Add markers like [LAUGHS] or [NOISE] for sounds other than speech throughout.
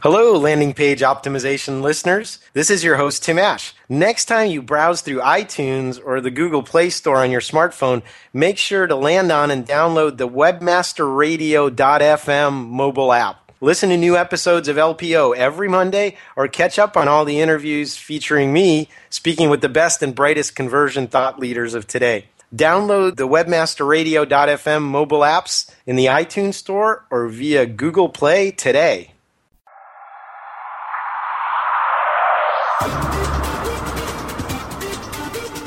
Hello, landing page optimization listeners. This is your host, Tim Ash. Next time you browse through iTunes or the Google Play Store on your smartphone, make sure to land on and download the webmasterradio.fm mobile app. Listen to new episodes of LPO every Monday or catch up on all the interviews featuring me speaking with the best and brightest conversion thought leaders of today. Download the webmasterradio.fm mobile apps in the iTunes Store or via Google Play today.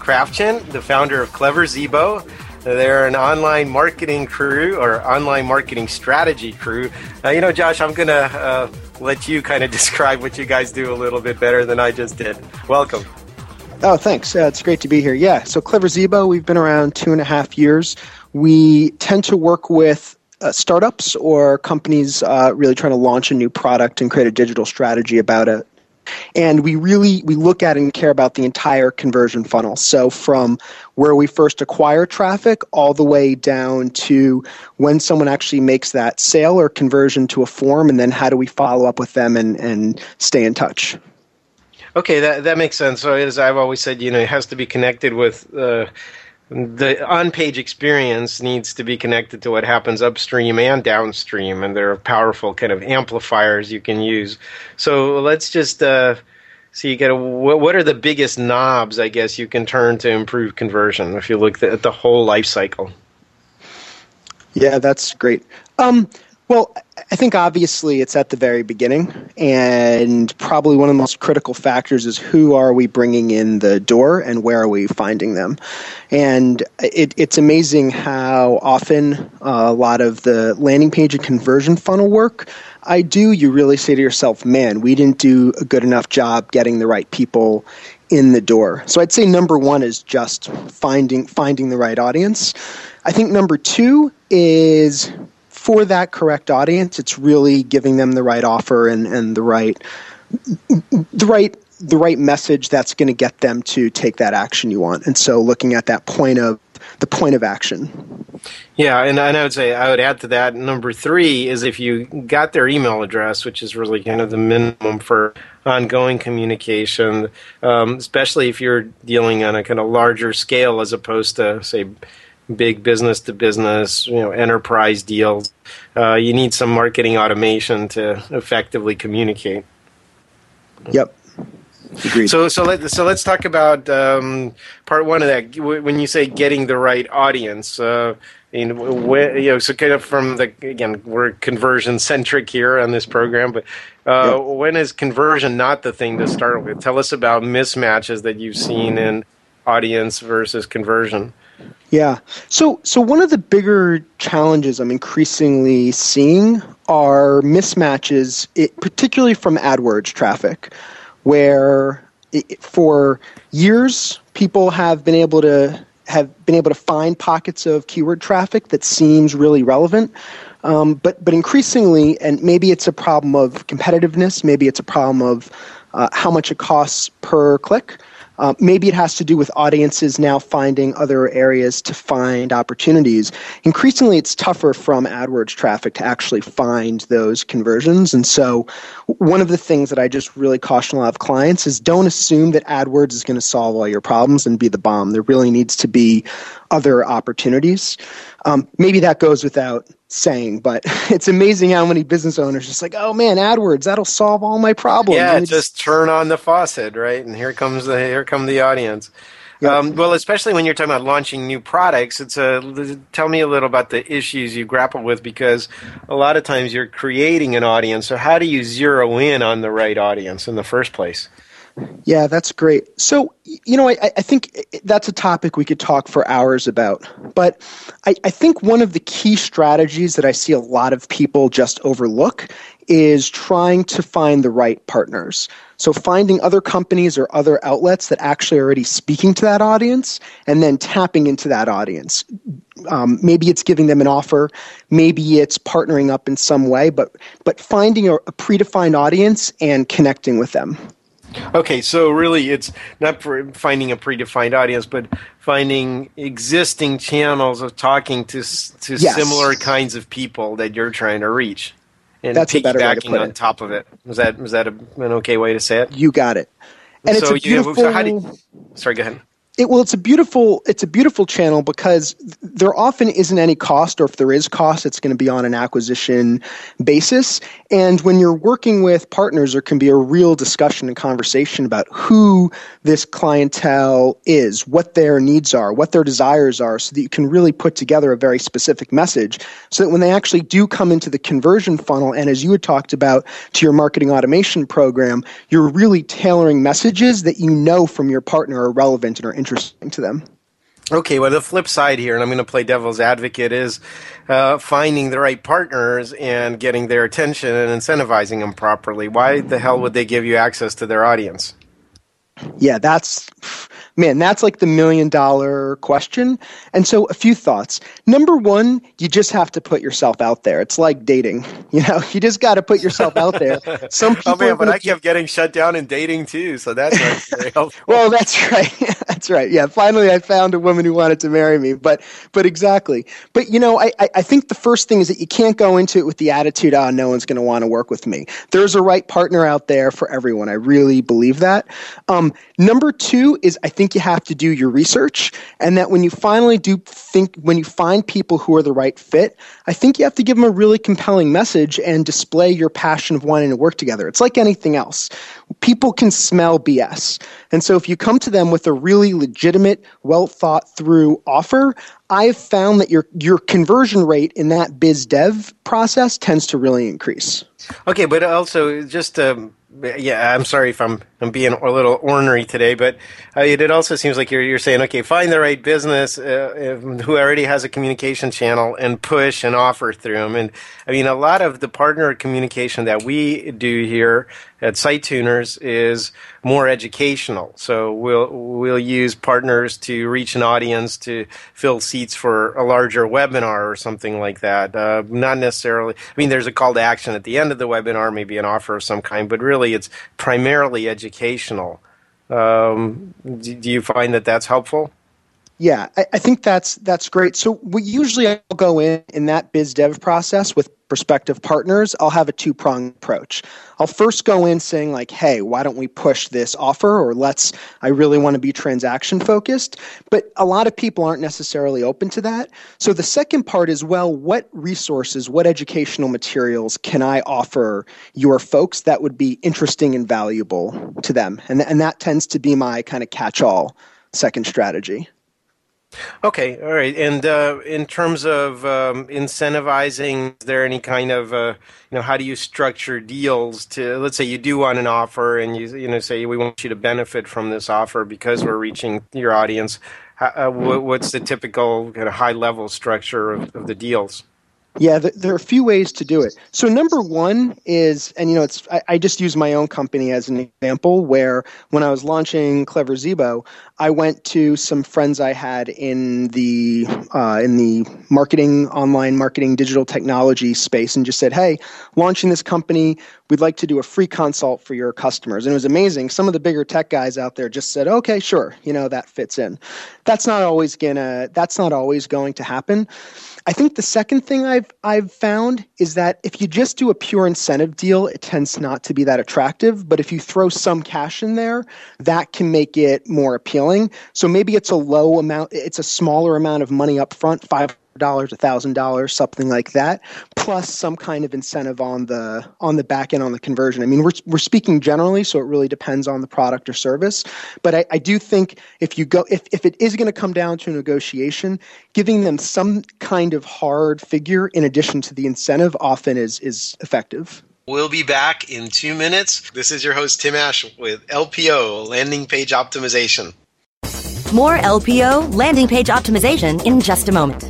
Krafchin, the founder of Clever Zebo. They're an online marketing crew or online marketing strategy crew. You know, Josh, I'm going to uh, let you kind of [LAUGHS] describe what you guys do a little bit better than I just did. Welcome. Oh, thanks. Uh, it's great to be here. Yeah, so Clever Zebo, we've been around two and a half years. We tend to work with uh, startups or companies uh, really trying to launch a new product and create a digital strategy about it and we really we look at and care about the entire conversion funnel. So from where we first acquire traffic all the way down to when someone actually makes that sale or conversion to a form and then how do we follow up with them and, and stay in touch. Okay that, that makes sense. So as i've always said you know it has to be connected with uh, the on-page experience needs to be connected to what happens upstream and downstream, and there are powerful kind of amplifiers you can use. So let's just uh, see. You get a, what are the biggest knobs, I guess, you can turn to improve conversion if you look at the whole life cycle. Yeah, that's great. Um, well, I think obviously it's at the very beginning, and probably one of the most critical factors is who are we bringing in the door and where are we finding them. And it, it's amazing how often uh, a lot of the landing page and conversion funnel work I do, you really say to yourself, man, we didn't do a good enough job getting the right people in the door. So I'd say number one is just finding finding the right audience. I think number two is for that correct audience, it's really giving them the right offer and, and the right the right the right message that's going to get them to take that action you want. And so looking at that point of the point of action. Yeah, and I would say I would add to that number three is if you got their email address, which is really kind of the minimum for ongoing communication, um, especially if you're dealing on a kind of larger scale as opposed to say big business to business, you know, enterprise deals, uh, you need some marketing automation to effectively communicate. Yep. Agreed. So so let so let's talk about um, part one of that. When you say getting the right audience, uh, you know, you know, so kind of from the again, we're conversion centric here on this program, but uh, yep. when is conversion not the thing to start with? Tell us about mismatches that you've seen in audience versus conversion. Yeah. So so one of the bigger challenges I'm increasingly seeing are mismatches, it, particularly from AdWords traffic, where it, for years people have been able to have been able to find pockets of keyword traffic that seems really relevant. Um, but but increasingly, and maybe it's a problem of competitiveness, maybe it's a problem of uh, how much it costs per click. Uh, maybe it has to do with audiences now finding other areas to find opportunities. Increasingly, it's tougher from AdWords traffic to actually find those conversions. And so, one of the things that I just really caution a lot of clients is don't assume that AdWords is going to solve all your problems and be the bomb. There really needs to be other opportunities. Um, maybe that goes without saying, but [LAUGHS] it's amazing how many business owners just like, oh man, AdWords, that'll solve all my problems. Yeah, just, just, turn on the faucet, right? And here comes the here come the audience. Yep. Um, well, especially when you're talking about launching new products, it's a tell me a little about the issues you grapple with because a lot of times you're creating an audience. So how do you zero in on the right audience in the first place? Yeah, that's great. So, you know, I, I, think that's a topic we could talk for hours about. But I, I, think one of the key strategies that I see a lot of people just overlook is trying to find the right partners. So finding other companies or other outlets that actually are already speaking to that audience and then tapping into that audience. Um, maybe it's giving them an offer, maybe it's partnering up in some way, but but finding a, a predefined audience and connecting with them. Okay, so really it's not for finding a predefined audience, but finding existing channels of talking to to yes. similar kinds of people that you're trying to reach and That's piggybacking on top of it. Was that was that a, an okay way to say it? You got it. And so it's a beautiful. You, so how do you, sorry, go ahead. It, well, it's a beautiful it's a beautiful channel because there often isn't any cost, or if there is cost, it's going to be on an acquisition basis. And when you're working with partners, there can be a real discussion and conversation about who this clientele is, what their needs are, what their desires are, so that you can really put together a very specific message. So that when they actually do come into the conversion funnel, and as you had talked about to your marketing automation program, you're really tailoring messages that you know from your partner are relevant and are interesting interesting to them. Okay, well, the flip side here, and I'm going to play devil's advocate, is uh, finding the right partners and getting their attention and incentivizing them properly. Why the hell would they give you access to their audience? Yeah, that's man, that's like the million dollar question. And so, a few thoughts. Number one, you just have to put yourself out there. It's like dating. [LAUGHS] You know, you just got to put yourself out there. [LAUGHS] Some people. oh man, but I kept getting shut down in dating too, so that's very helpful. [LAUGHS] well, that's right. that's right. Yeah, finally, I found a woman who wanted to marry me. But, but exactly. But you know, I, I think the first thing is that you can't go into it with the attitude, "Oh, no one's going to want to work with me." There's a right partner out there for everyone. I really believe that. Um, number two is I think you have to do your research, and that when you finally do think, when you find people who are the right fit, I think you have to give them a really compelling message and display your passion of wanting to work together. It's like anything else. People can smell BS. And so if you come to them with a really legitimate, well thought through offer, I've found that your your conversion rate in that biz dev process tends to really increase. Okay, but also just um, yeah, I'm sorry if I'm I'm being a little ornery today, but uh, it also seems like you're you're saying, okay, find the right business uh, who already has a communication channel and push and offer through them. And I mean, a lot of the partner communication that we do here at SiteTuners is more educational. So we'll we'll use partners to reach an audience to fill seats for a larger webinar or something like that. Uh, not necessarily. I mean, there's a call to action at the end of the webinar, maybe an offer of some kind, but really it's primarily educational. Um, do, do you find that that's helpful? Yeah, I, I, think that's that's great. So we usually I'll go in in that biz dev process with prospective partners. I'll have a two prong approach. I'll first go in saying like, "Hey, why don't we push this offer?" Or let's. I really want to be transaction focused, but a lot of people aren't necessarily open to that. So the second part is, well, what resources, what educational materials can I offer your folks that would be interesting and valuable to them? And and that tends to be my kind of catch all second strategy. Okay, all right. And uh, in terms of um, incentivizing, is there any kind of uh, you know how do you structure deals to let's say you do want an offer and you you know say we want you to benefit from this offer because we're reaching your audience. Uh, what's the typical kind of high level structure of, of the deals? Yeah, there are a few ways to do it. So number one is, and you know, it's I, I, just use my own company as an example. Where when I was launching Clever Zebo, I went to some friends I had in the uh, in the marketing, online marketing, digital technology space, and just said, "Hey, launching this company, we'd like to do a free consult for your customers." And it was amazing. Some of the bigger tech guys out there just said, "Okay, sure, you know, that fits in." That's not always gonna. That's not always going to happen. I think the second thing I've I've found is that if you just do a pure incentive deal, it tends not to be that attractive. But if you throw some cash in there, that can make it more appealing. So maybe it's a low amount, it's a smaller amount of money up front, five dollars, a thousand dollars, something like that, plus some kind of incentive on the on the back end on the conversion. I mean, we're we're speaking generally, so it really depends on the product or service. But I, I do think if you go if, if it is going to come down to a negotiation, giving them some kind of hard figure in addition to the incentive often is is effective. We'll be back in two minutes. This is your host, Tim Ash, with LPO, Landing Page Optimization. More LPO, landing page optimization, in just a moment.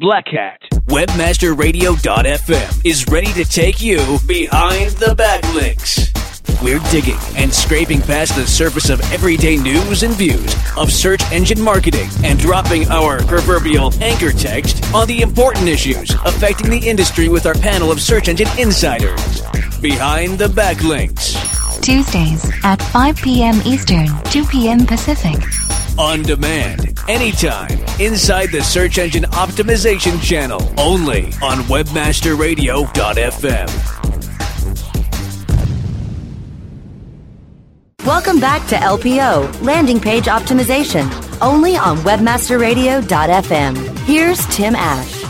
Black Hat. Webmasterradio.fm is ready to take you behind the backlinks. We're digging and scraping past the surface of everyday news and views of search engine marketing and dropping our proverbial anchor text on the important issues affecting the industry with our panel of search engine insiders. Behind the backlinks. Tuesdays at 5 p.m. Eastern, 2 p.m. Pacific on demand, anytime, inside the Search Engine Optimization channel, only on WebmasterRadio.fm. Welcome back to LPO, Landing Page Optimization, only on WebmasterRadio.fm. Here's Tim Ash.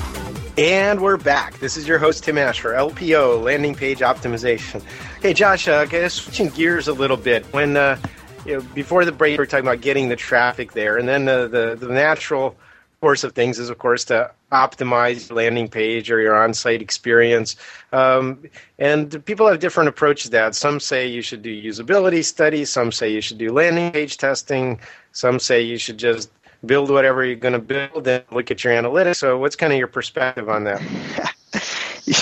And we're back. This is your host, Tim Ash, for LPO, Landing Page Optimization. Hey, Josh, uh, switching gears a little bit. When uh, you know, before the break, we were talking about getting the traffic there, and then the, the, the natural course of things is, of course, to optimize your landing page or your on-site experience. Um, and people have different approaches to that. Some say you should do usability studies. Some say you should do landing page testing. Some say you should just build whatever you're going to build and look at your analytics. So, what's kind of your perspective on that? [LAUGHS]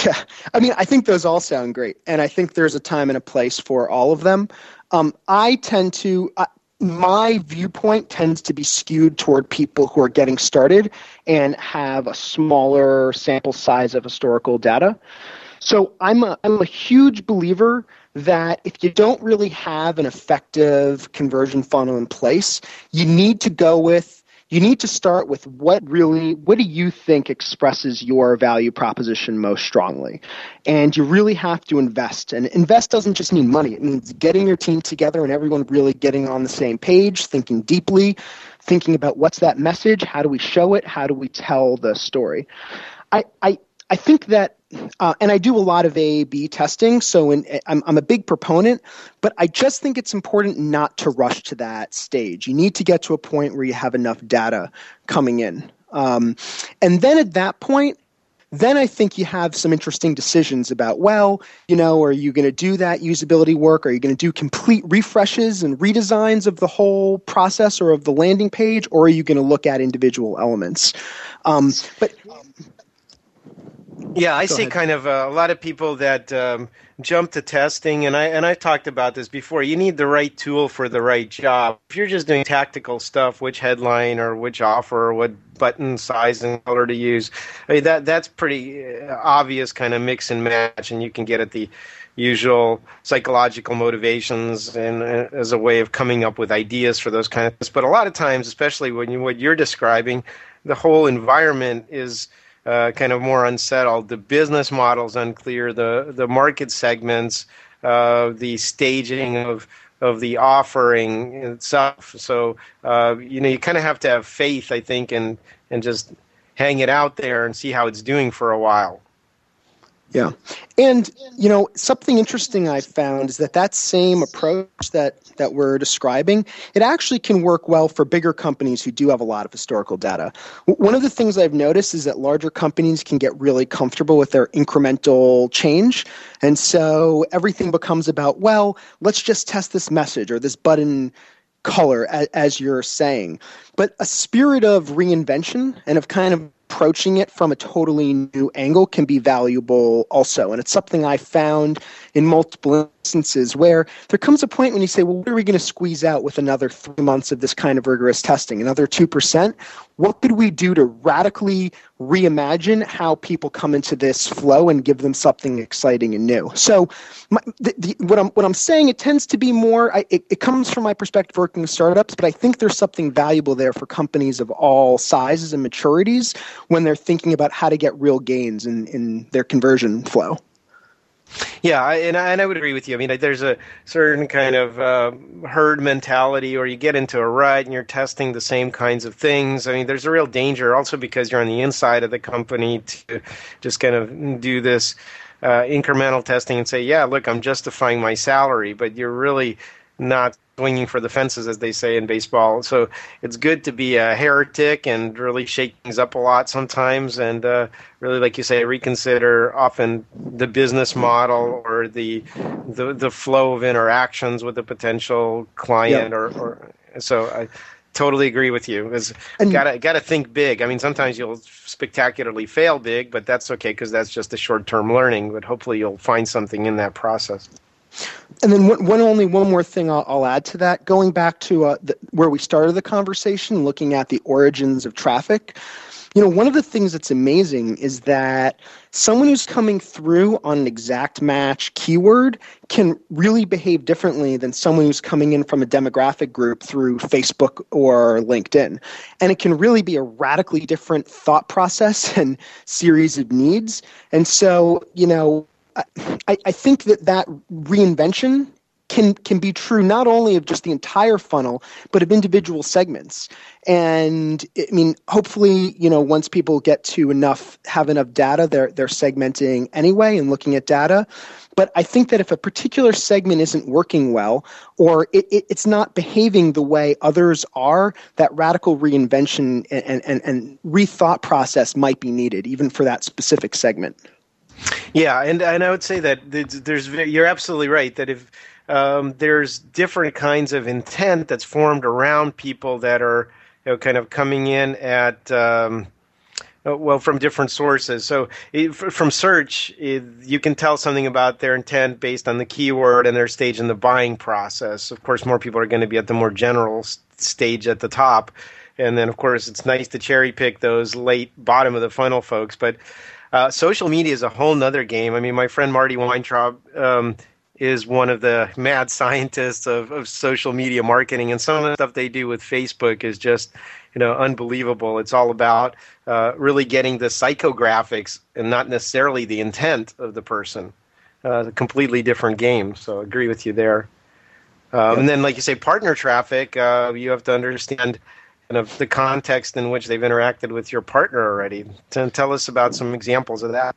yeah, I mean, I think those all sound great, and I think there's a time and a place for all of them. Um, I tend to. Uh, my viewpoint tends to be skewed toward people who are getting started and have a smaller sample size of historical data. So I'm a, I'm a huge believer that if you don't really have an effective conversion funnel in place, you need to go with you need to start with what really what do you think expresses your value proposition most strongly? And you really have to invest. And invest doesn't just mean money. It means getting your team together and everyone really getting on the same page thinking deeply thinking about what's that message how do we show it how do we tell the story? I i, I think that uh, and I do a lot of A B testing, so in, I'm, I'm a big proponent, but I just think it's important not to rush to that stage. You need to get to a point where you have enough data coming in. Um, and then at that point, then I think you have some interesting decisions about, well, you know, are you going to do that usability work? Are you going to do complete refreshes and redesigns of the whole process or of the landing page? Or are you going to look at individual elements? Um, but Yeah, I Go see ahead. kind of uh, a lot of people that um, jump to testing, and I and I've talked about this before. You need the right tool for the right job. If you're just doing tactical stuff, which headline or which offer or what button size and color to use, I mean, that that's pretty uh, obvious kind of mix and match, and you can get at the usual psychological motivations and uh, as a way of coming up with ideas for those kind of things. But a lot of times, especially when you what you're describing, the whole environment is uh, kind of more unsettled. The business model's unclear. The the market segments, uh, the staging of of the offering itself. So uh, you know you kind of have to have faith, I think, and and just hang it out there and see how it's doing for a while. Yeah. And, you know, something interesting I found is that that same approach that, that we're describing, it actually can work well for bigger companies who do have a lot of historical data. One of the things I've noticed is that larger companies can get really comfortable with their incremental change. And so everything becomes about, well, let's just test this message or this button color, as, you're saying. But a spirit of reinvention and of kind of approaching it from a totally new angle can be valuable also. And it's something I found in multiple instances where there comes a point when you say, well, what are we going to squeeze out with another three months of this kind of rigorous testing? Another 2%? What could we do to radically reimagine how people come into this flow and give them something exciting and new? So, my, the, the, what, I'm, what I'm saying, it tends to be more, I, it, it comes from my perspective working with startups, but I think there's something valuable there for companies of all sizes and maturities when they're thinking about how to get real gains in, in their conversion flow. Yeah, and I, and I would agree with you. I mean, there's a certain kind of uh, herd mentality, or you get into a rut and you're testing the same kinds of things. I mean, there's a real danger also because you're on the inside of the company to just kind of do this uh, incremental testing and say, yeah, look, I'm justifying my salary, but you're really not swinging for the fences, as they say in baseball. So it's good to be a heretic and really shake things up a lot sometimes, and uh, really, like you say, reconsider often the business model or the the, the flow of interactions with a potential client, Yeah. or, or so. I totally agree with you. Is gotta gotta think big. I mean, sometimes you'll spectacularly fail big, but that's okay because that's just a short term learning. But hopefully, you'll find something in that process. And then one, one only one more thing I'll, I'll add to that. Going back to uh, the, where we started the conversation, looking at the origins of traffic. You know, one of the things that's amazing is that someone who's coming through on an exact match keyword can really behave differently than someone who's coming in from a demographic group through Facebook or LinkedIn. And it can really be a radically different thought process [LAUGHS] and series of needs. And so, you know, I, I think that that reinvention can can be true not only of just the entire funnel but of individual segments. And i mean hopefully you know once people get to enough have enough data they're they're segmenting anyway and looking at data. But i think that if a particular segment isn't working well or it, it, it's not behaving the way others are that radical reinvention and, and, and rethought process might be needed even for that specific segment Yeah, and and I would say that there's, you're absolutely right that if um, there's different kinds of intent that's formed around people that are you know kind of coming in at um, uh, well from different sources. So it, from search, it, you can tell something about their intent based on the keyword and their stage in the buying process. Of course, more people are going to be at the more general stage at the top. And then, of course, it's nice to cherry pick those late bottom of the funnel folks. But uh, social media is a whole nother game. I mean, my friend Marty Weintraub um, is one of the mad scientists of, of social media marketing, and some of the stuff they do with Facebook is just, you know, unbelievable. It's all about uh, really getting the psychographics and not necessarily the intent of the person. Uh, a completely different game. So, agree with you there. Um, And then, like you say, partner traffic, uh, you have to understand kind of the context in which they've interacted with your partner already. To tell us about some examples of that.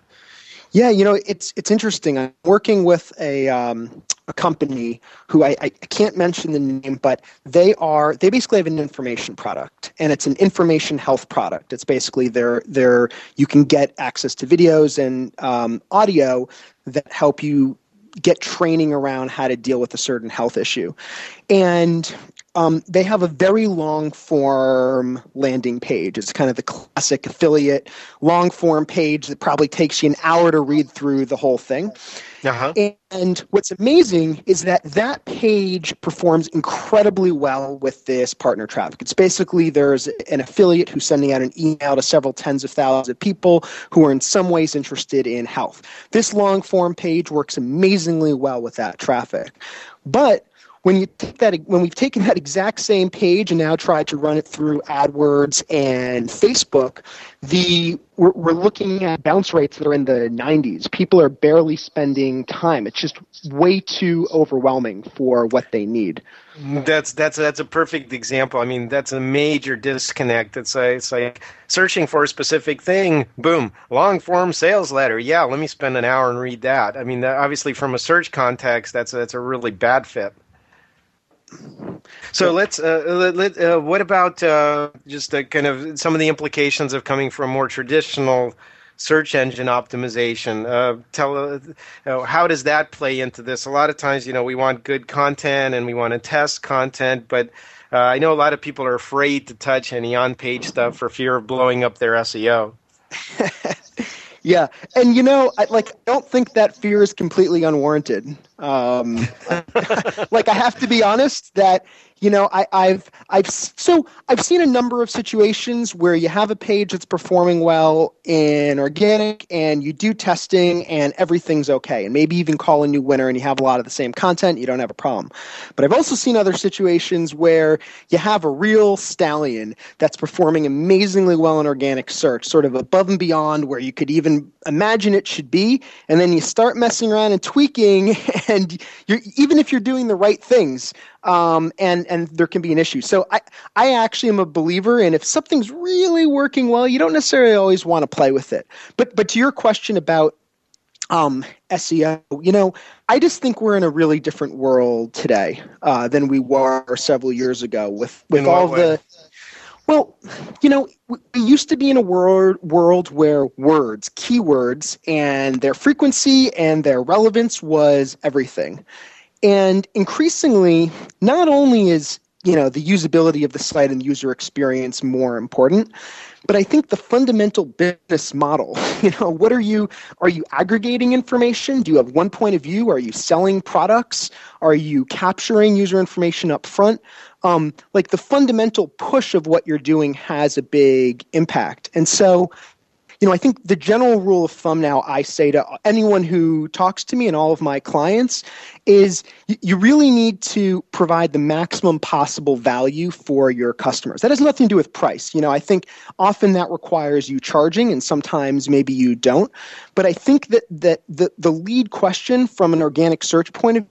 Yeah, you know, it's it's interesting. I'm working with a um, a company who I, I can't mention the name, but they are they basically have an information product, and it's an information health product. It's basically their their you can get access to videos and um, audio that help you get training around how to deal with a certain health issue, and um, they have a very long form landing page. It's kind of the classic affiliate long form page that probably takes you an hour to read through the whole thing. Uh-huh. And what's amazing is that that page performs incredibly well with this partner traffic. It's basically there's an affiliate who's sending out an email to several tens of thousands of people who are in some ways interested in health. This long form page works amazingly well with that traffic. But when you take that when we've taken that exact same page and now tried to run it through AdWords and Facebook, the we're, we're looking at bounce rates that are in the 90s. People are barely spending time. It's just way too overwhelming for what they need. That's that's that's a perfect example. I mean, that's a major disconnect. It's like, it's like searching for a specific thing. Boom, long form sales letter. Yeah, let me spend an hour and read that. I mean, obviously from a search context, that's that's a really bad fit. So let's. Uh, let, uh, what about uh, just kind of some of the implications of coming from more traditional search engine optimization? Uh, tell uh, how does that play into this? A lot of times, you know, we want good content and we want to test content, but uh, I know a lot of people are afraid to touch any on-page stuff for fear of blowing up their SEO. [LAUGHS] Yeah, and you know, I, like, I don't think that fear is completely unwarranted. Um, [LAUGHS] like, I have to be honest that you know, I, I've I've so I've seen a number of situations where you have a page that's performing well in organic, and you do testing, and everything's okay, and maybe even call a new winner, and you have a lot of the same content, you don't have a problem. But I've also seen other situations where you have a real stallion that's performing amazingly well in organic search, sort of above and beyond where you could even imagine it should be, and then you start messing around and tweaking, [LAUGHS] and you're even if you're doing the right things, um, and and there can be an issue. So I I actually am a believer in if something's really working well, you don't necessarily always want to play with it. But but to your question about um, SEO, you know, I just think we're in a really different world today uh, than we were several years ago with with all the. Well, you know, we used to be in a world world where words, keywords, and their frequency and their relevance was everything. And increasingly, not only is you know the usability of the site and user experience more important but i think the fundamental business model [LAUGHS] you know what are you are you aggregating information? Do you have one point of view? Are you selling products? Are you capturing user information up front? Um, like the fundamental push of what you're doing has a big impact. And so you know, I think the general rule of thumb now I say to anyone who talks to me and all of my clients is you really need to provide the maximum possible value for your customers. That has nothing to do with price. You know, I think often that requires you charging and sometimes maybe you don't. But I think that, that the, the lead question from an organic search point of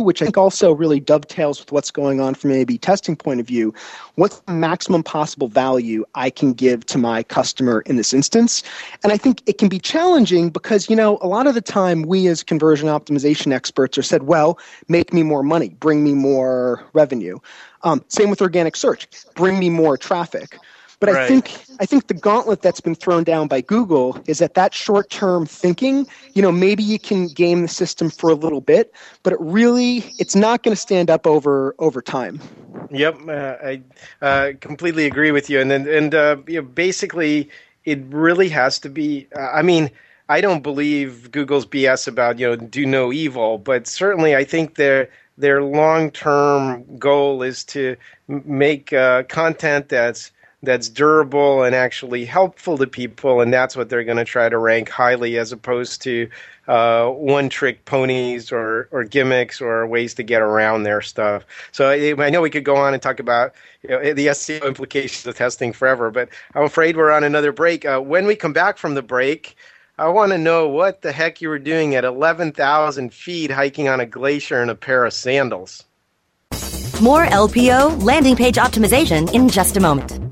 which I think also really dovetails with what's going on from an A/B testing point of view. What's the maximum possible value I can give to my customer in this instance? And I think it can be challenging because you know a lot of the time we as conversion optimization experts are said, well, make me more money, bring me more revenue. Um, same with organic search, bring me more traffic. But right. I think I think the gauntlet that's been thrown down by Google is that that short-term thinking, you know, maybe you can game the system for a little bit, but it really it's not going to stand up over over time. Yep, uh, I uh, completely agree with you. And then and uh, you know, basically, it really has to be. Uh, I mean. I don't believe Google's BS about you know do no evil, but certainly I think their their long term goal is to make uh, content that's that's durable and actually helpful to people, and that's what they're going to try to rank highly, as opposed to uh, one-trick ponies or or gimmicks or ways to get around their stuff. So I, I know we could go on and talk about you know, the SEO implications of testing forever, but I'm afraid we're on another break. Uh, when we come back from the break. I want to know what the heck you were doing at 11,000 feet hiking on a glacier in a pair of sandals. More LPO landing page optimization in just a moment.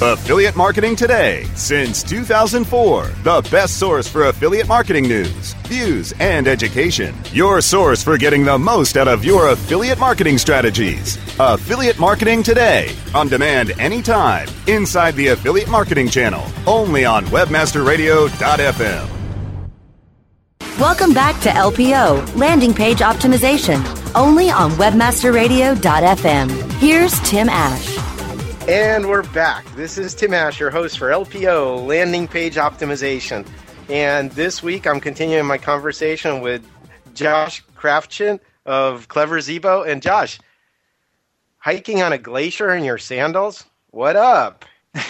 Affiliate Marketing Today. Since 2004, the best source for affiliate marketing news, views, and education. Your source for getting the most out of your affiliate marketing strategies. Affiliate Marketing Today. On demand anytime. Inside the Affiliate Marketing Channel. Only on WebmasterRadio.fm. Welcome back to LPO, Landing Page Optimization, only on WebmasterRadio.fm. Here's Tim Ash. And we're back. This is Tim Ash, your host for LPO, Landing Page Optimization. And this week I'm continuing my conversation with Josh Krafchin of Clever Zebo. And Josh, hiking on a glacier in your sandals? What up? [LAUGHS]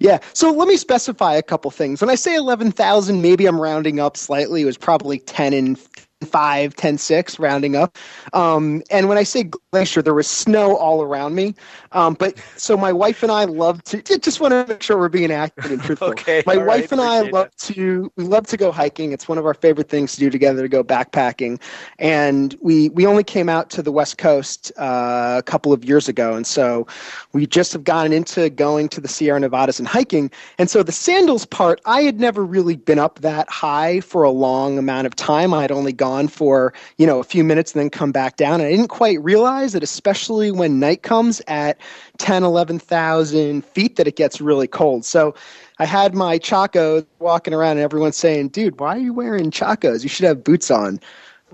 Yeah. So let me specify a couple things. When I say 11,000, maybe I'm rounding up slightly. It was probably 10 and 5, 10, 6, rounding up. Um, and when I say glacier, there was snow all around me. Um, but so my wife and I love to just want to make sure we're being accurate and truthful. [LAUGHS] okay, my wife right, and I love to we love to go hiking. It's one of our favorite things to do together to go backpacking. And we we only came out to the West Coast uh, a couple of years ago, and so we just have gotten into going to the Sierra Nevadas and hiking. And so the sandals part, I had never really been up that high for a long amount of time. I had only gone for you know a few minutes and then come back down. And I didn't quite realize that, especially when night comes at 10, 11,000 feet, that it gets really cold. So I had my chacos walking around, and everyone's saying, "Dude, why are you wearing chacos? You should have boots on."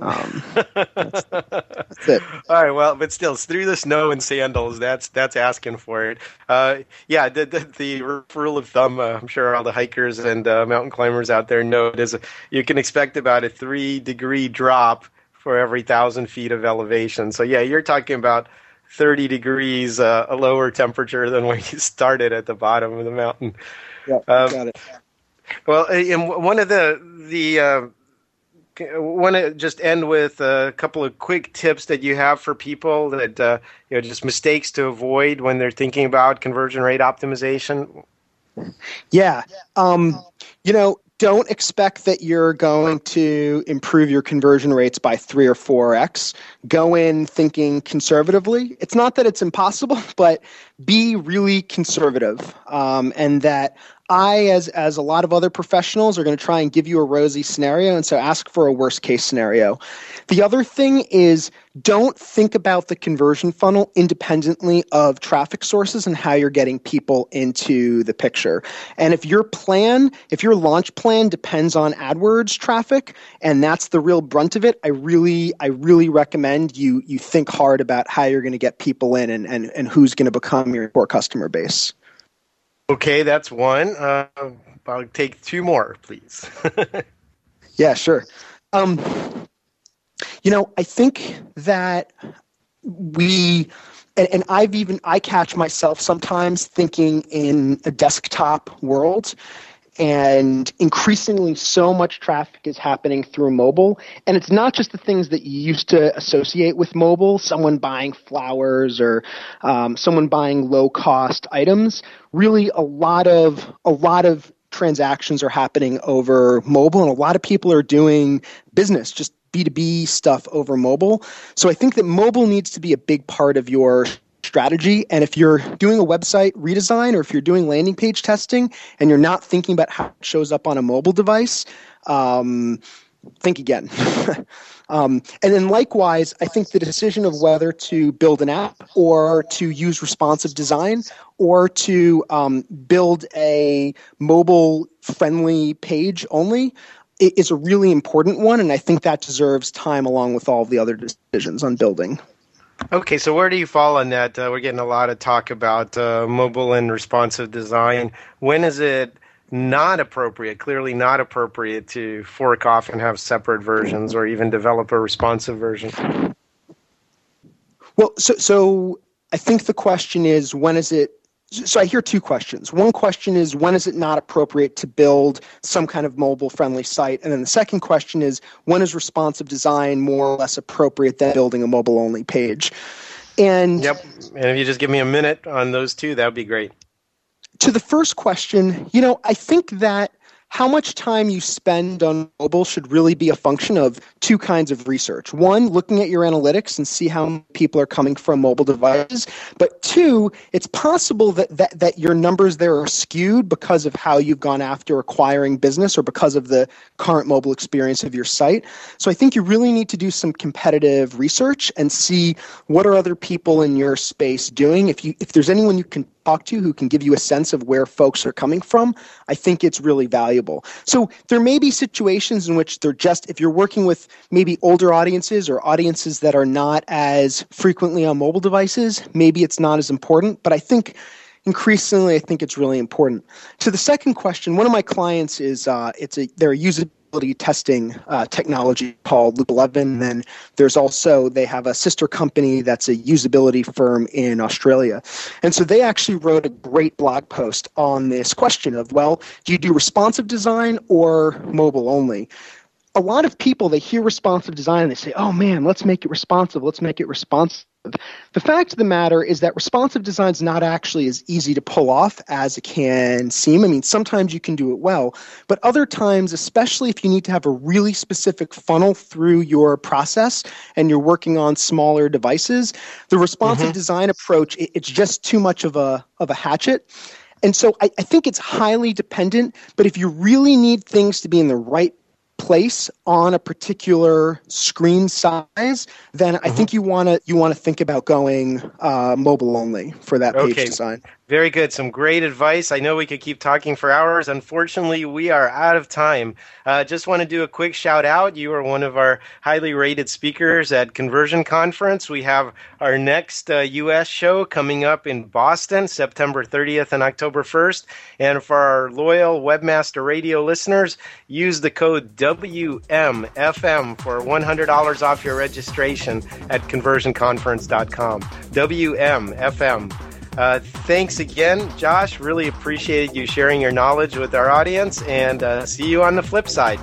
Um, [LAUGHS] that's, that's it. All right, well, but still, through the snow and sandals. That's that's asking for it. Uh, yeah, the, the, the rule of thumb. Uh, I'm sure all the hikers and uh, mountain climbers out there know it is. You can expect about a three degree drop for every thousand feet of elevation. So yeah, you're talking about 30 degrees uh, a lower temperature than when you started at the bottom of the mountain. Yeah, Um, got it. Well, and one of the the uh, want to just end with a couple of quick tips that you have for people that uh, you know just mistakes to avoid when they're thinking about conversion rate optimization. Yeah. Um, you know, don't expect that you're going to improve your conversion rates by three or four X. Go in thinking conservatively. It's not that it's impossible, [LAUGHS] but be really conservative. Um, and that I, as, as a lot of other professionals, are going to try and give you a rosy scenario. And so ask for a worst case scenario. The other thing is don't think about the conversion funnel independently of traffic sources and how you're getting people into the picture. And if your plan, if your launch plan depends on AdWords traffic and that's the real brunt of it, I really, I really recommend you you think hard about how you're going to get people in and, and, and who's going to become your core customer base. Okay, that's one. Uh, I'll take two more, please. [LAUGHS] Yeah, sure. Um, you know, I think that we, and, and I've even, I catch myself sometimes thinking in a desktop world. and increasingly so much traffic is happening through mobile and it's not just the things that you used to associate with mobile someone buying flowers or um, someone buying low cost items really a lot of a lot of transactions are happening over mobile and a lot of people are doing business just b2b stuff over mobile so i think that mobile needs to be a big part of your strategy. And if you're doing a website redesign or if you're doing landing page testing and you're not thinking about how it shows up on a mobile device, um, think again. [LAUGHS] um, and then likewise, I think the decision of whether to build an app or to use responsive design or to um, build a mobile friendly page only is a really important one. And I think that deserves time along with all the other decisions on building. Okay, so where do you fall on that? Uh, we're getting a lot of talk about uh, mobile and responsive design. When is it not appropriate, clearly not appropriate, to fork off and have separate versions or even develop a responsive version? Well, so, so I think the question is when is it so I hear two questions. One question is when is it not appropriate to build some kind of mobile friendly site? And then the second question is when is responsive design more or less appropriate than building a mobile only page? And Yep. And if you just give me a minute on those two, that would be great. To the first question, you know, I think that how much time you spend on mobile should really be a function of two kinds of research. One, looking at your analytics and see how people are coming from mobile devices. But two, it's possible that, that, that your numbers there are skewed because of how you've gone after acquiring business or because of the current mobile experience of your site. So I think you really need to do some competitive research and see what are other people in your space doing. If you if there's anyone you can talk to who can give you a sense of where folks are coming from, I think it's really valuable. So there may be situations in which they're just, if you're working with maybe older audiences or audiences that are not as frequently on mobile devices, maybe it's not as important. But I think increasingly, I think it's really important. To the second question, one of my clients is uh, it's a they're a user testing uh, technology called Loop 11. And then there's also, they have a sister company that's a usability firm in Australia. And so they actually wrote a great blog post on this question of, well, do you do responsive design or mobile only? a lot of people they hear responsive design and they say, "Oh man, let's make it responsive. Let's make it responsive." The fact of the matter is that responsive design is not actually as easy to pull off as it can seem. I mean, sometimes you can do it well, but other times, especially if you need to have a really specific funnel through your process and you're working on smaller devices, the responsive mm-hmm. design approach it, it's just too much of a of a hatchet. And so I, I, think it's highly dependent, but if you really need things to be in the right place on a particular screen size, then I mm-hmm. think you want to you want to think about going uh, mobile only for that page okay. design. Very good. Some great advice. I know we could keep talking for hours. Unfortunately, we are out of time. Uh, just want to do a quick shout out. You are one of our highly rated speakers at Conversion Conference. We have our next uh, U.S. show coming up in Boston, September 30th and October 1st. And for our loyal Webmaster Radio listeners, use the code WMFM for $100 off your registration at conversionconference.com. WMFM. Uh, thanks again, Josh. Really appreciated you sharing your knowledge with our audience, and uh, see you on the flip side.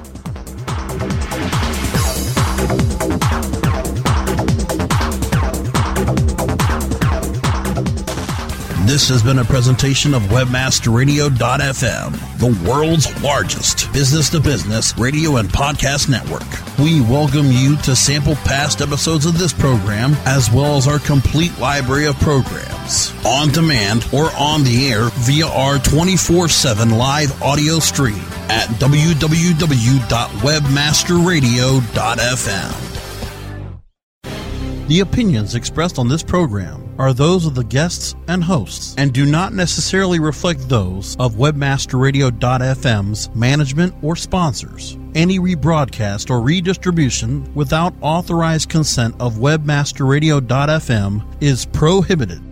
This has been a presentation of WebmasterRadio.fm, the world's largest business to business radio and podcast network. We welcome you to sample past episodes of this program, as well as our complete library of on demand or on the air via our 24 7 live audio stream at www.webmasterradio.fm. The opinions expressed on this program are those of the guests and hosts and do not necessarily reflect those of webmasterradio.fm's management or sponsors. Any rebroadcast or redistribution without authorized consent of webmasterradio.fm is prohibited.